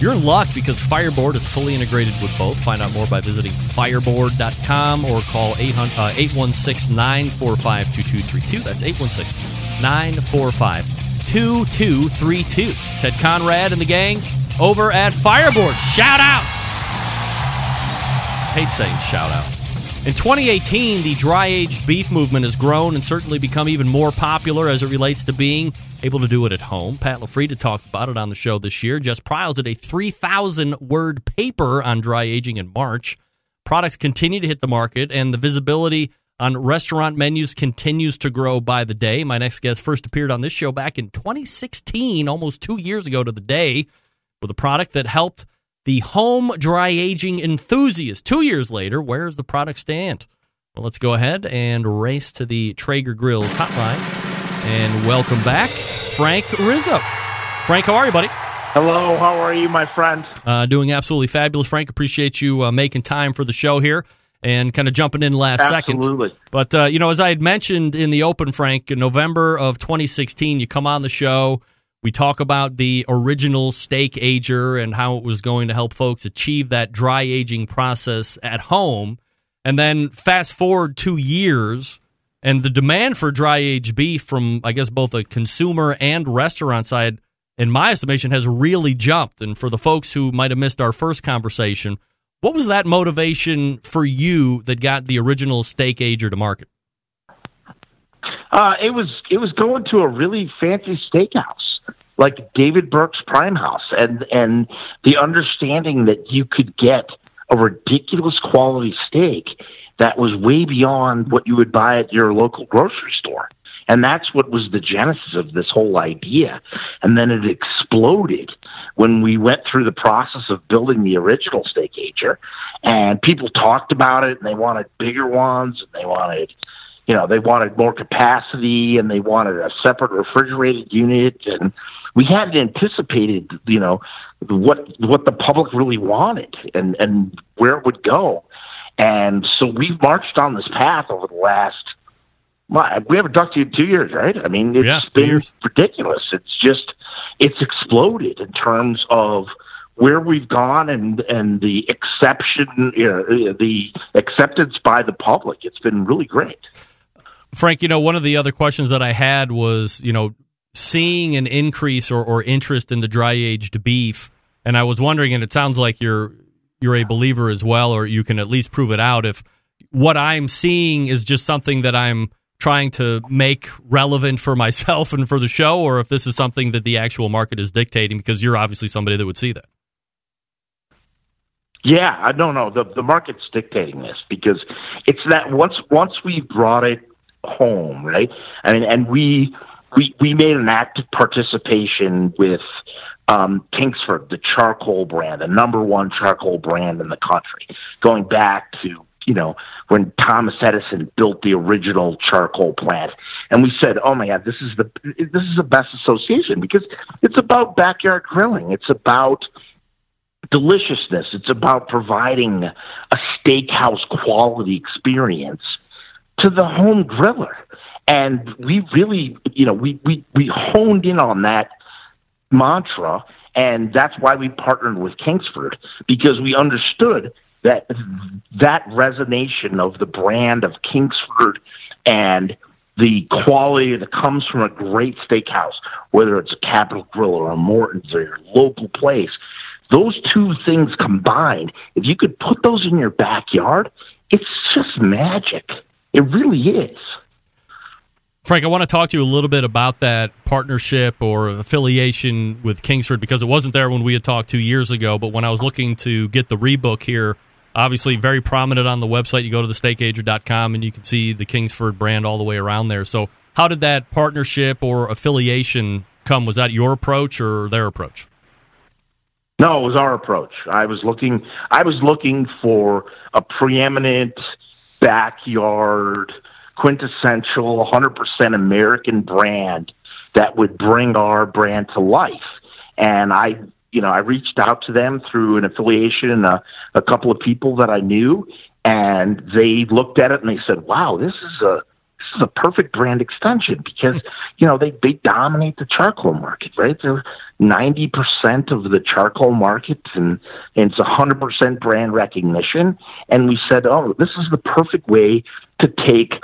you're in luck because Fireboard is fully integrated with both. Find out more by visiting fireboard.com or call 816 uh, 945 2232. That's 816 945 2232. Ted Conrad and the gang over at Fireboard. Shout out! hate saying shout out. In 2018, the dry aged beef movement has grown and certainly become even more popular as it relates to being able to do it at home. Pat LaFrieda talked about it on the show this year. Jess Pryles did a 3,000 word paper on dry aging in March. Products continue to hit the market, and the visibility on restaurant menus continues to grow by the day. My next guest first appeared on this show back in 2016, almost two years ago to the day, with a product that helped the home dry aging enthusiast. Two years later, where does the product stand? Well, let's go ahead and race to the Traeger Grills hotline and welcome back Frank Rizzo. Frank, how are you, buddy? Hello, how are you, my friend? Uh, doing absolutely fabulous, Frank. Appreciate you uh, making time for the show here and kind of jumping in last Absolutely. second. But, uh, you know, as I had mentioned in the open, Frank, in November of 2016, you come on the show. We talk about the original steak ager and how it was going to help folks achieve that dry aging process at home. And then fast forward two years, and the demand for dry aged beef from, I guess, both a consumer and restaurant side, in my estimation, has really jumped. And for the folks who might have missed our first conversation, what was that motivation for you that got the original steak ager to market? Uh, it was it was going to a really fancy steakhouse like David Burke's Prime House, and and the understanding that you could get a ridiculous quality steak that was way beyond what you would buy at your local grocery store. And that's what was the genesis of this whole idea. And then it exploded when we went through the process of building the original steak. And people talked about it and they wanted bigger ones and they wanted, you know, they wanted more capacity and they wanted a separate refrigerated unit. And we hadn't anticipated, you know, what what the public really wanted and and where it would go. And so we've marched on this path over the last. Well, we haven't talked to you in two years, right? I mean, it's Yeah, been years. ridiculous. It's just it's exploded in terms of where we've gone and and the exception, you know, the acceptance by the public. It's been really great. Frank, you know, one of the other questions that I had was, you know, seeing an increase or, or interest in the dry aged beef, and I was wondering, and it sounds like you're you're a believer as well, or you can at least prove it out. If what I'm seeing is just something that I'm trying to make relevant for myself and for the show, or if this is something that the actual market is dictating, because you're obviously somebody that would see that. Yeah, I don't know. The the market's dictating this because it's that once once we brought it home, right? I mean, and we we we made an active participation with um, Kingsford, the charcoal brand, the number one charcoal brand in the country, going back to you know when Thomas Edison built the original charcoal plant, and we said, "Oh my God, this is the this is the best association because it's about backyard grilling. It's about deliciousness. It's about providing a steakhouse quality experience to the home griller." And we really, you know, we, we, we honed in on that mantra, and that's why we partnered with Kingsford because we understood that that resonation of the brand of Kingsford and the quality that comes from a great steakhouse, whether it's a Capital Grille or a Morton's or your local place, those two things combined, if you could put those in your backyard, it's just magic. It really is. Frank, I want to talk to you a little bit about that partnership or affiliation with Kingsford because it wasn't there when we had talked two years ago. But when I was looking to get the rebook here, obviously very prominent on the website. You go to thesteakager.com and you can see the Kingsford brand all the way around there. So, how did that partnership or affiliation come? Was that your approach or their approach? No, it was our approach. I was looking. I was looking for a preeminent backyard quintessential 100% American brand that would bring our brand to life. And I, you know, I reached out to them through an affiliation, a, a couple of people that I knew, and they looked at it and they said, "Wow, this is a is a perfect brand extension because you know they they dominate the charcoal market, right? They're ninety percent of the charcoal market, and, and it's hundred percent brand recognition. And we said, oh, this is the perfect way to take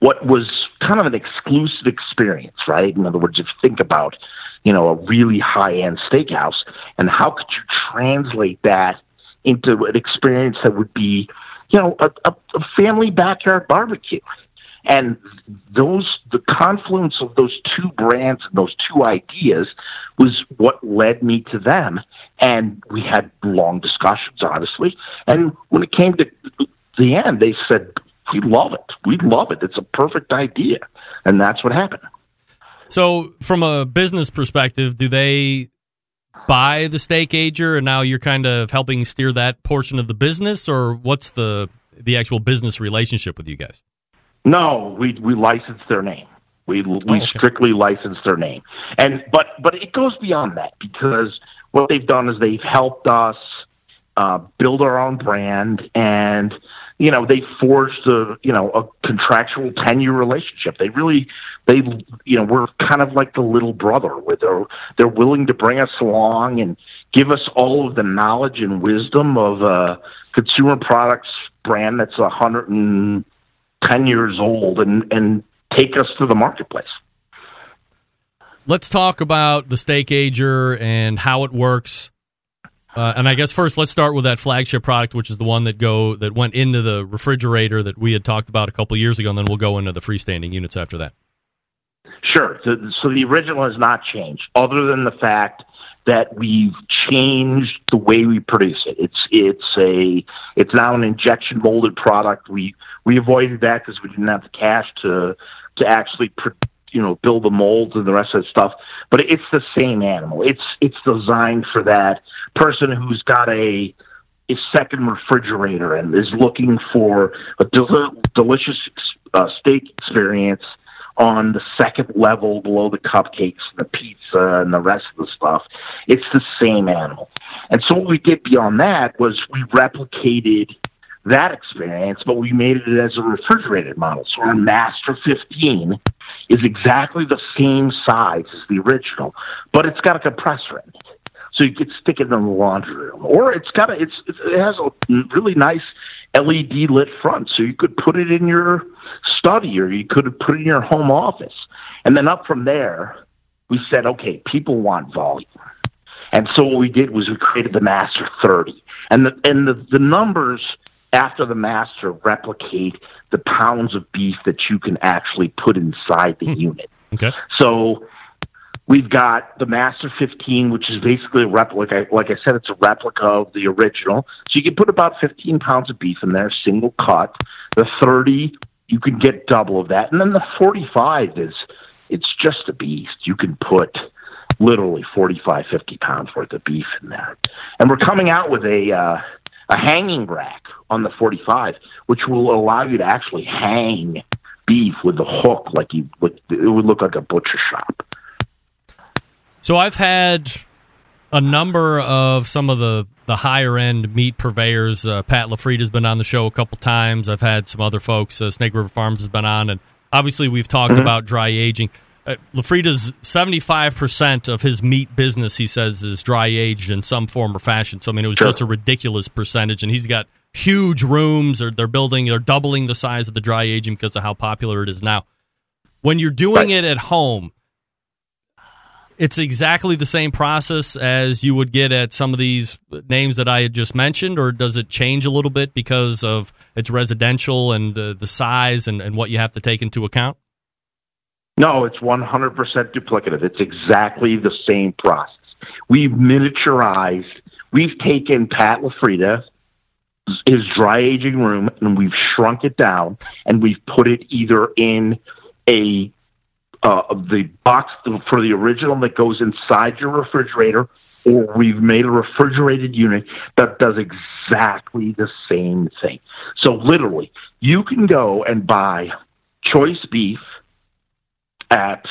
what was kind of an exclusive experience, right? In other words, if you think about, you know, a really high end steakhouse, and how could you translate that into an experience that would be, you know, a, a family backyard barbecue? And those, the confluence of those two brands and those two ideas was what led me to them. And we had long discussions, honestly. And when it came to the end, they said, we love it. We love it. It's a perfect idea. And that's what happened. So, from a business perspective, do they buy the steak ager and now you're kind of helping steer that portion of the business or what's the the actual business relationship with you guys? No, we we license their name. We we Oh, okay. strictly license their name. And but but it goes beyond that because what they've done is they've helped us uh, build our own brand and you know they forged a you know a contractual 10 year relationship they really they you know we're kind of like the little brother where they're they're willing to bring us along and give us all of the knowledge and wisdom of a consumer products brand that's a hundred and ten years old and and take us to the marketplace Let's talk about the steak ager and how it works. Uh, and I guess first, let's start with that flagship product, which is the one that go that went into the refrigerator that we had talked about a couple years ago, and then we'll go into the freestanding units after that. Sure. So, so the original has not changed, other than the fact that we've changed the way we produce it. It's it's a it's now an injection molded product. We we avoided that because we didn't have the cash to to actually you know build the molds and the rest of that stuff. But it's the same animal. It's it's designed for that person who's got a a second refrigerator and is looking for a del- delicious uh, steak experience on the second level below the cupcakes and the pizza and the rest of the stuff. It's the same animal. And so what we did beyond that was we replicated that experience, but we made it as a refrigerated model. So our Master 15 is exactly the same size as the original, but it's got a compressor in it. So you could stick it in the laundry room, or it's got a, it's, it has a really nice LED lit front, so you could put it in your study or you could put it in your home office. And then up from there, we said, okay, people want volume. And so what we did was we created the Master 30. And the, and the, the numbers after the master replicate the pounds of beef that you can actually put inside the unit. Okay. So we've got the Master 15, which is basically a replica. Like I said, it's a replica of the original. So you can put about 15 pounds of beef in there, single cut. The 30, you can get double of that. And then the 45 is, it's just a beast. You can put literally 45, 50 pounds worth of beef in there. And we're coming out with a, uh, a hanging rack on the 45, which will allow you to actually hang beef with the hook like you would, it would look like a butcher shop. So I've had a number of some of the, the higher end meat purveyors. Uh, Pat LaFrieda has been on the show a couple times. I've had some other folks. Uh, Snake River Farms has been on, and obviously we've talked Mm-hmm. about dry aging. Uh, five percent of his meat business, he says, is dry aged in some form or fashion. So I mean, it was Sure. just a ridiculous percentage, and he's got huge rooms. Or they're building, they're doubling the size of the dry aging because of how popular it is now. When you're doing it at home, it's exactly the same process as you would get at some of these names that I had just mentioned, or does it change a little bit because of its residential and the, the size and, and what you have to take into account? No, it's 100% duplicative. It's exactly the same process. We've miniaturized, we've taken Pat LaFrieda, his dry aging room, and we've shrunk it down, and we've put it either in a uh, the box for the original that goes inside your refrigerator, or we've made a refrigerated unit that does exactly the same thing. So literally, you can go and buy choice beef at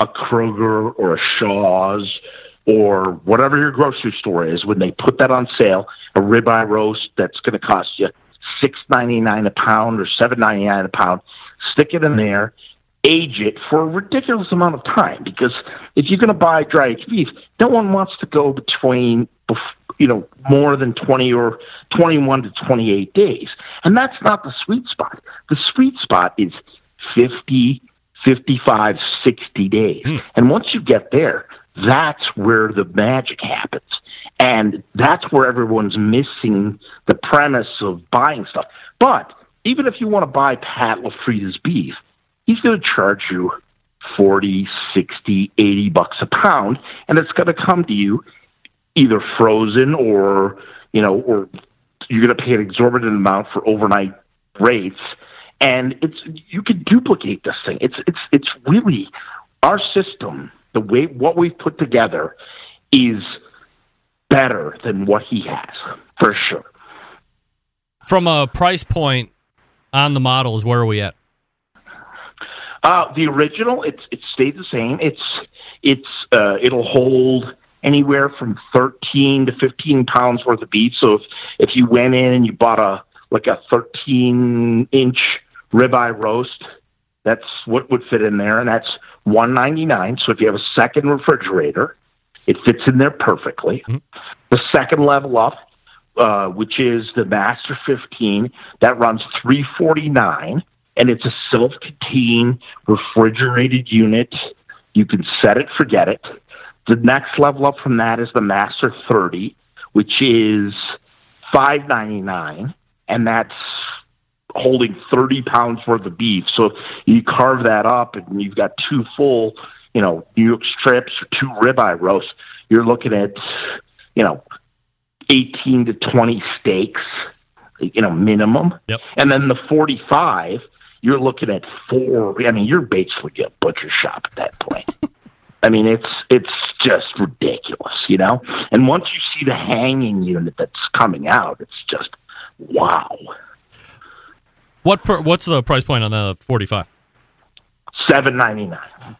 a Kroger or a Shaw's or whatever your grocery store is when they put that on sale, a ribeye roast that's going to cost you six ninety nine a pound or seven ninety nine a pound. Stick it in there, age it for a ridiculous amount of time because if you're going to buy dry aged beef, no one wants to go between you know more than 20 or 21 to 28 days and that's not the sweet spot the sweet spot is 50 55 60 days. Hmm. And once you get there that's where the magic happens. And that's where everyone's missing the premise of buying stuff. But even if you want to buy Pat LaFrieda's beef he's going to charge you 40 60 80 bucks a pound and it's going to come to you either frozen or you know or you're going to pay an exorbitant amount for overnight rates and it's you can duplicate this thing it's it's it's really our system the way what we've put together is better than what he has for sure From a price point on the models, where are we at? Uh, the original, it's it stayed the same. It's it's uh, it'll hold anywhere from thirteen to fifteen pounds worth of beef. So if if you went in and you bought a like a thirteen inch ribeye roast, that's what would fit in there, and that's one ninety nine. So if you have a second refrigerator, it fits in there perfectly. The second level up, uh, which is the Master 15, that runs 349 and it's a self-contained refrigerated unit. You can set it, forget it. The next level up from that is the Master 30, which is 599 and that's holding 30 pounds worth of beef. So you carve that up and you've got two full, you know, New York strips or two ribeye roasts. You're looking at, you know, 18 to 20 steaks, you know, minimum. Yep. And then the 45, you're looking at four. I mean, you're basically a butcher shop at that point. I mean, it's it's just ridiculous, you know. And once you see the hanging unit that's coming out, it's just wow. What per, what's the price point on the 45? Seven ninety nine.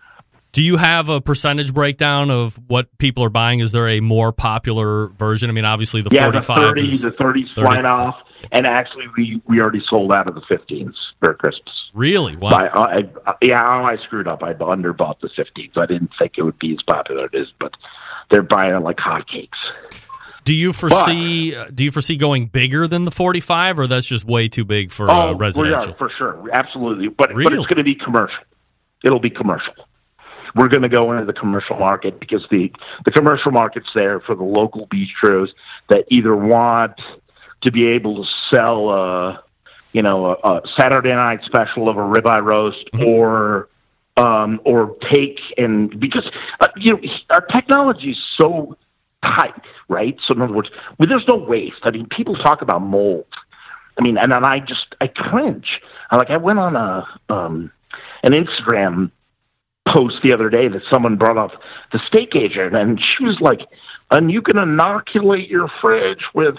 Do you have a percentage breakdown of what people are buying? Is there a more popular version? I mean, obviously the Yeah, 45 the thirty, is the thirties 30. flying off, and actually we we already sold out of the fifteens for Christmas. really wow. By, I, I, yeah, I screwed up. I underbought the 15s. I didn't think it would be as popular as it is, but they're buying it like hotcakes. Do you foresee uh, do you foresee going bigger than the 45 or that's just way too big for uh, oh, residential? we are for sure, absolutely. But but it's going to be commercial. It'll be commercial. We're going to go into the commercial market because the the commercial market's there for the local bistros that either want to be able to sell a you know a, a Saturday night special of a ribeye roast or um, or take and because uh, you know our technology is so tight, right? So in other words, well, there's no waste. I mean, people talk about mold. I mean, and then I just I cringe. I like I went on a um, an Instagram post the other day that someone brought up the steak ager, and she was like, "And you can inoculate your fridge with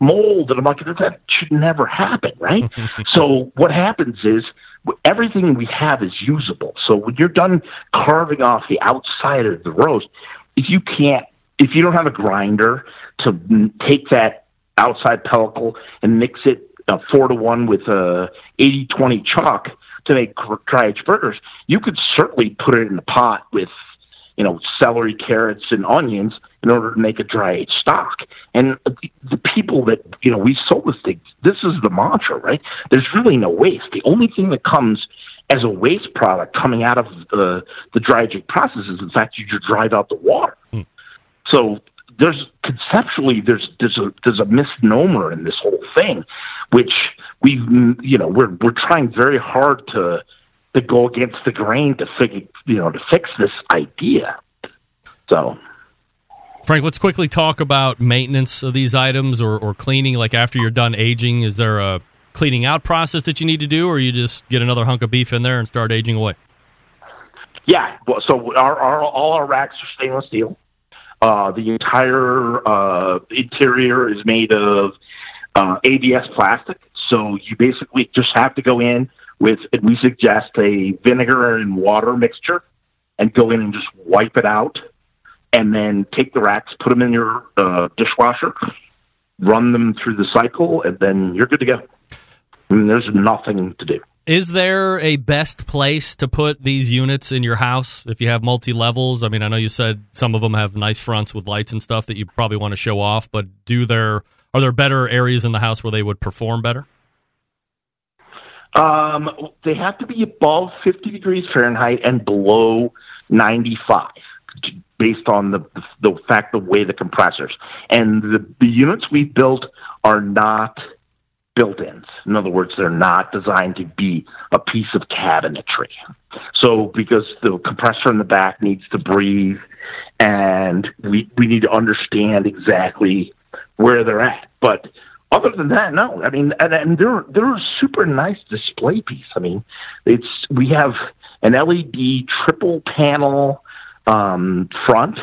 mold," and I'm like, "That should never happen, right?" so what happens is everything we have is usable. So when you're done carving off the outside of the roast, if you can't, if you don't have a grinder to take that outside pellicle and mix it uh, four to one with uh, a 80-20 chuck to make dry aged burgers, you could certainly put it in a pot with, you know, celery, carrots, and onions in order to make a dry aged stock. And uh, the people that you know we sold this thing, this is the mantra, right? There's really no waste. The only thing that comes as a waste product coming out of the the dry aging process is, in fact, you just dried out the water. So there's conceptually there's there's a there's a misnomer in this whole thing, which we you know we're we're trying very hard to to go against the grain to figure you know to fix this idea. So. Frank, let's quickly talk about maintenance of these items or, or cleaning. Like after you're done aging, is there a cleaning out process that you need to do, or you just get another hunk of beef in there and start aging away? Yeah, well, so our, our all our racks are stainless steel. Uh, the entire uh, interior is made of uh, ABS plastic. So you basically just have to go in with, we suggest a vinegar and water mixture and go in and just wipe it out. And then take the racks, put them in your uh, dishwasher, run them through the cycle, and then you're good to go. I mean, there's nothing to do. Is there a best place to put these units in your house if you have multi levels? I mean, I know you said some of them have nice fronts with lights and stuff that you probably want to show off, but do there are there better areas in the house where they would perform better? Um, they have to be above 50 degrees Fahrenheit and below 95 based on the the fact the way the compressors and the, the units we built are not built-ins. In other words, they're not designed to be a piece of cabinetry. So because the compressor in the back needs to breathe and we we need to understand exactly where they're at. But other than that, no. I mean, and, and they're they're a super nice display piece. I mean, it's we have an LED triple panel um, front.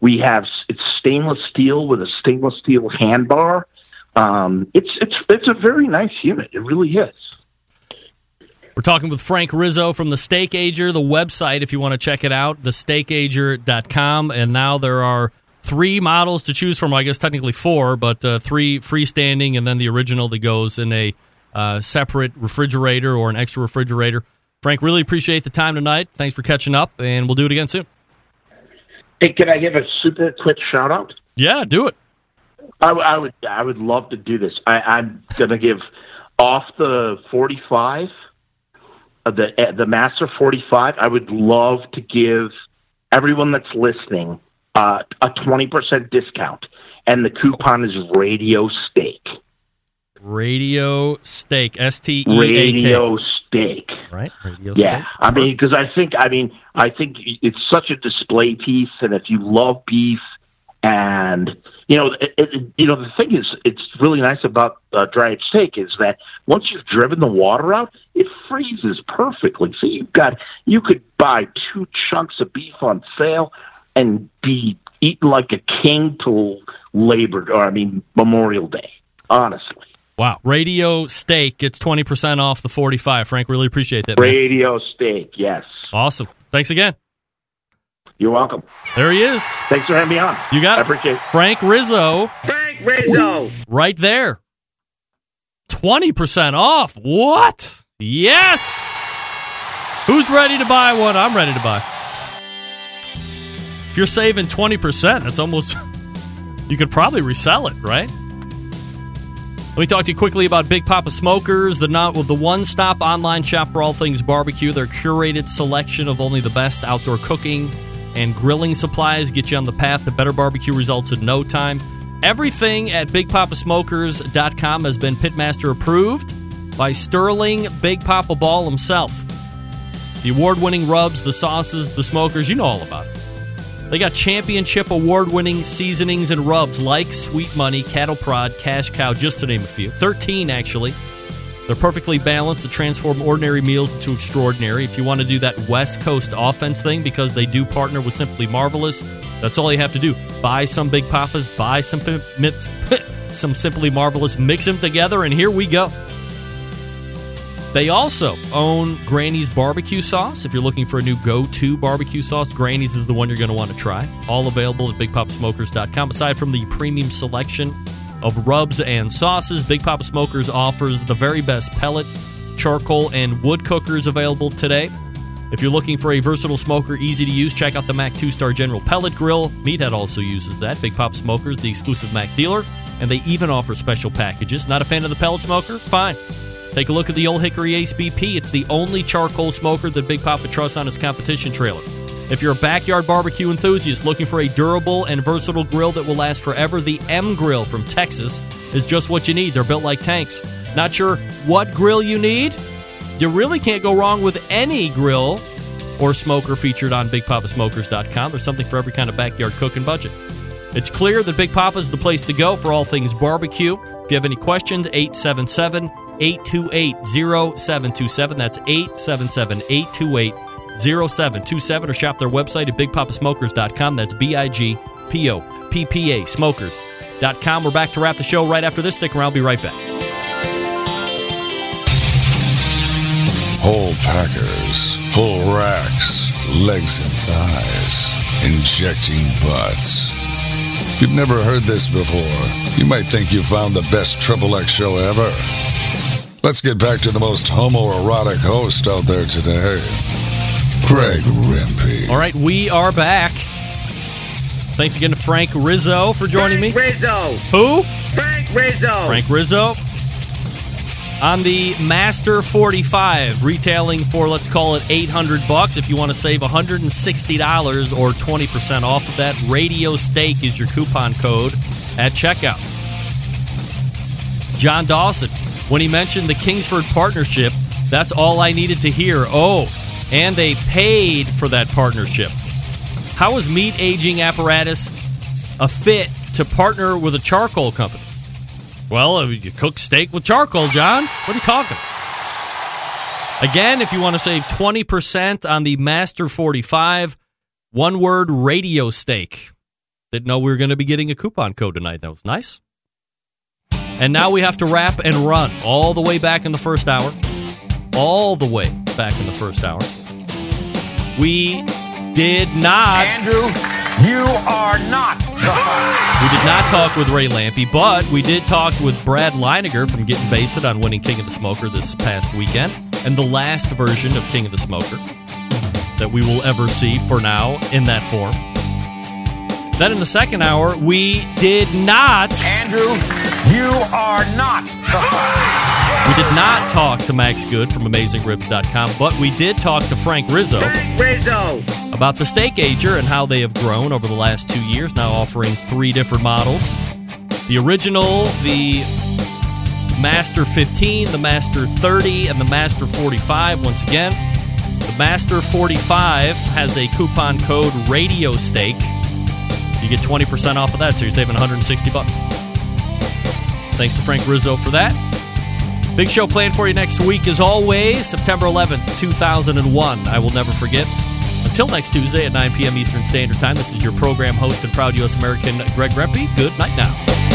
We have it's stainless steel with a stainless steel handbar. Um, it's it's it's a very nice unit. It really is. We're talking with Frank Rizzo from the Steak Ager, the website, if you want to check it out, thesteakager.com. And now there are three models to choose from. I guess technically four, but uh, three freestanding, and then the original that goes in a uh, separate refrigerator or an extra refrigerator. Frank, really appreciate the time tonight. Thanks for catching up, and we'll do it again soon. Hey, can I give a super quick shout out? Yeah, do it. I, I would I would love to do this. I, I'm going to give off the 45, uh, the uh, the Master 45. I would love to give everyone that's listening uh, a 20% discount, and the coupon is Radio Steak. Radio Steak, S T E A K. Radio Steak. Right, Radio yeah, Steak. I mean, because I think, I mean, I think it's such a display piece, and if you love beef, and you know, it, it, you know, the thing is, it's really nice about uh, dried steak is that once you've driven the water out, it freezes perfectly. So you've got, you could buy two chunks of beef on sale and be eaten like a king till Labor, or I mean Memorial Day. Honestly. Wow. Radio Steak gets 20% off the 45. Frank, really appreciate that. man. Radio Steak, yes. Awesome. Thanks again. You're welcome. There he is. Thanks for having me on. You got I it. appreciate it. Frank Rizzo, Frank Rizzo. right there. 20% off. What? Yes. Who's ready to buy one? I'm ready to buy. If you're saving 20%, that's almost, you could probably resell it, right? Let me talk to you quickly about Big Papa Smokers, the not the one-stop online shop for all things barbecue. Their curated selection of only the best outdoor cooking and grilling supplies get you on the path to better barbecue results in no time. Everything at BigPapaSmokers.com has been Pitmaster approved by Sterling Big Papa Ball himself. The award winning rubs, the sauces, the smokers, you know all about it. They got championship award winning seasonings and rubs like Sweet Money, Cattle Prod, Cash Cow, just to name a few. 13, actually. They're perfectly balanced to transform ordinary meals into extraordinary. If you want to do that West Coast offense thing, because they do partner with Simply Marvelous, that's all you have to do. Buy some Big Papas, buy some, mips, some Simply Marvelous, mix them together, and here we go. They also own Granny's barbecue sauce. If you're looking for a new go to barbecue sauce, Granny's is the one you're going to want to try. All available at BigPapaSmokers.com. Aside from the premium selection of rubs and sauces, Big Papa Smokers offers the very best pellet, charcoal, and wood cookers available today. If you're looking for a versatile smoker, easy to use, check out the MAK 2 Star General Pellet Grill. Meathead also uses that. Big Papa Smokers, the exclusive MAK dealer, and they even offer special packages. Not a fan of the pellet smoker? Fine. Take a look at the Old Hickory Ace BP. It's the only charcoal smoker that Big Papa trusts on his competition trailer. If you're a backyard barbecue enthusiast looking for a durable and versatile grill that will last forever, the M Grill from Texas is just what you need. They're built like tanks. Not sure what grill you need? You really can't go wrong with any grill or smoker featured on BigPapaSmokers.com. There's something for every kind of backyard cooking budget. It's clear that Big Papa is the place to go for all things barbecue. If you have any questions, 877 828 0727. That's 877 828 0727. Or shop their website at bigpapasmokers.com. That's B I G P O P P A smokers.com. We're back to wrap the show right after this. Stick around. I'll be right back. Whole packers, full racks, legs and thighs, injecting butts. If you've never heard this before, you might think you found the best Triple X show ever. Let's get back to the most homoerotic host out there today, Greg Rempe. All right, we are back. Thanks again to Frank Rizzo for joining Frank me. Rizzo. Who? Frank Rizzo. Frank Rizzo. On the Master 45, retailing for let's call it 800 bucks. If you want to save $160 or 20% off of that, Radio Steak is your coupon code at checkout. John Dawson, when he mentioned the Kingsford partnership, that's all I needed to hear. Oh, and they paid for that partnership. How is meat aging apparatus a fit to partner with a charcoal company? Well, uh, you cook steak with charcoal, John. What are you talking? Again, if you want to save 20% on the Master 45, one word radio steak. Didn't know we were going to be getting a coupon code tonight. That was nice. And now we have to wrap and run all the way back in the first hour. All the way back in the first hour. We did not. Andrew, you are not. We did not talk with Ray Lampe, but we did talk with Brad Leighninger from Getting Basted on winning King of the Smoker this past weekend, and the last version of King of the Smoker that we will ever see for now in that form. Then in the second hour, we did not. Andrew, you are not. We did not talk to Max Good from AmazingRibs.com, but we did talk to Frank Rizzo Frank Rizzo. about the Steak Ager and how they have grown over the last two years, now offering three different models. The original, the Master 15, the Master 30, and the Master 45. Once again, the Master 45 has a coupon code Radio Steak. You get 20% off of that, so you're saving 160 bucks. Thanks to Frank Rizzo for that. Big show planned for you next week, as always, September 11th, 2001. I will never forget. Until next Tuesday at 9 p.m. Eastern Standard Time, this is your program host and proud U.S. American, Greg Rempe. Good night now.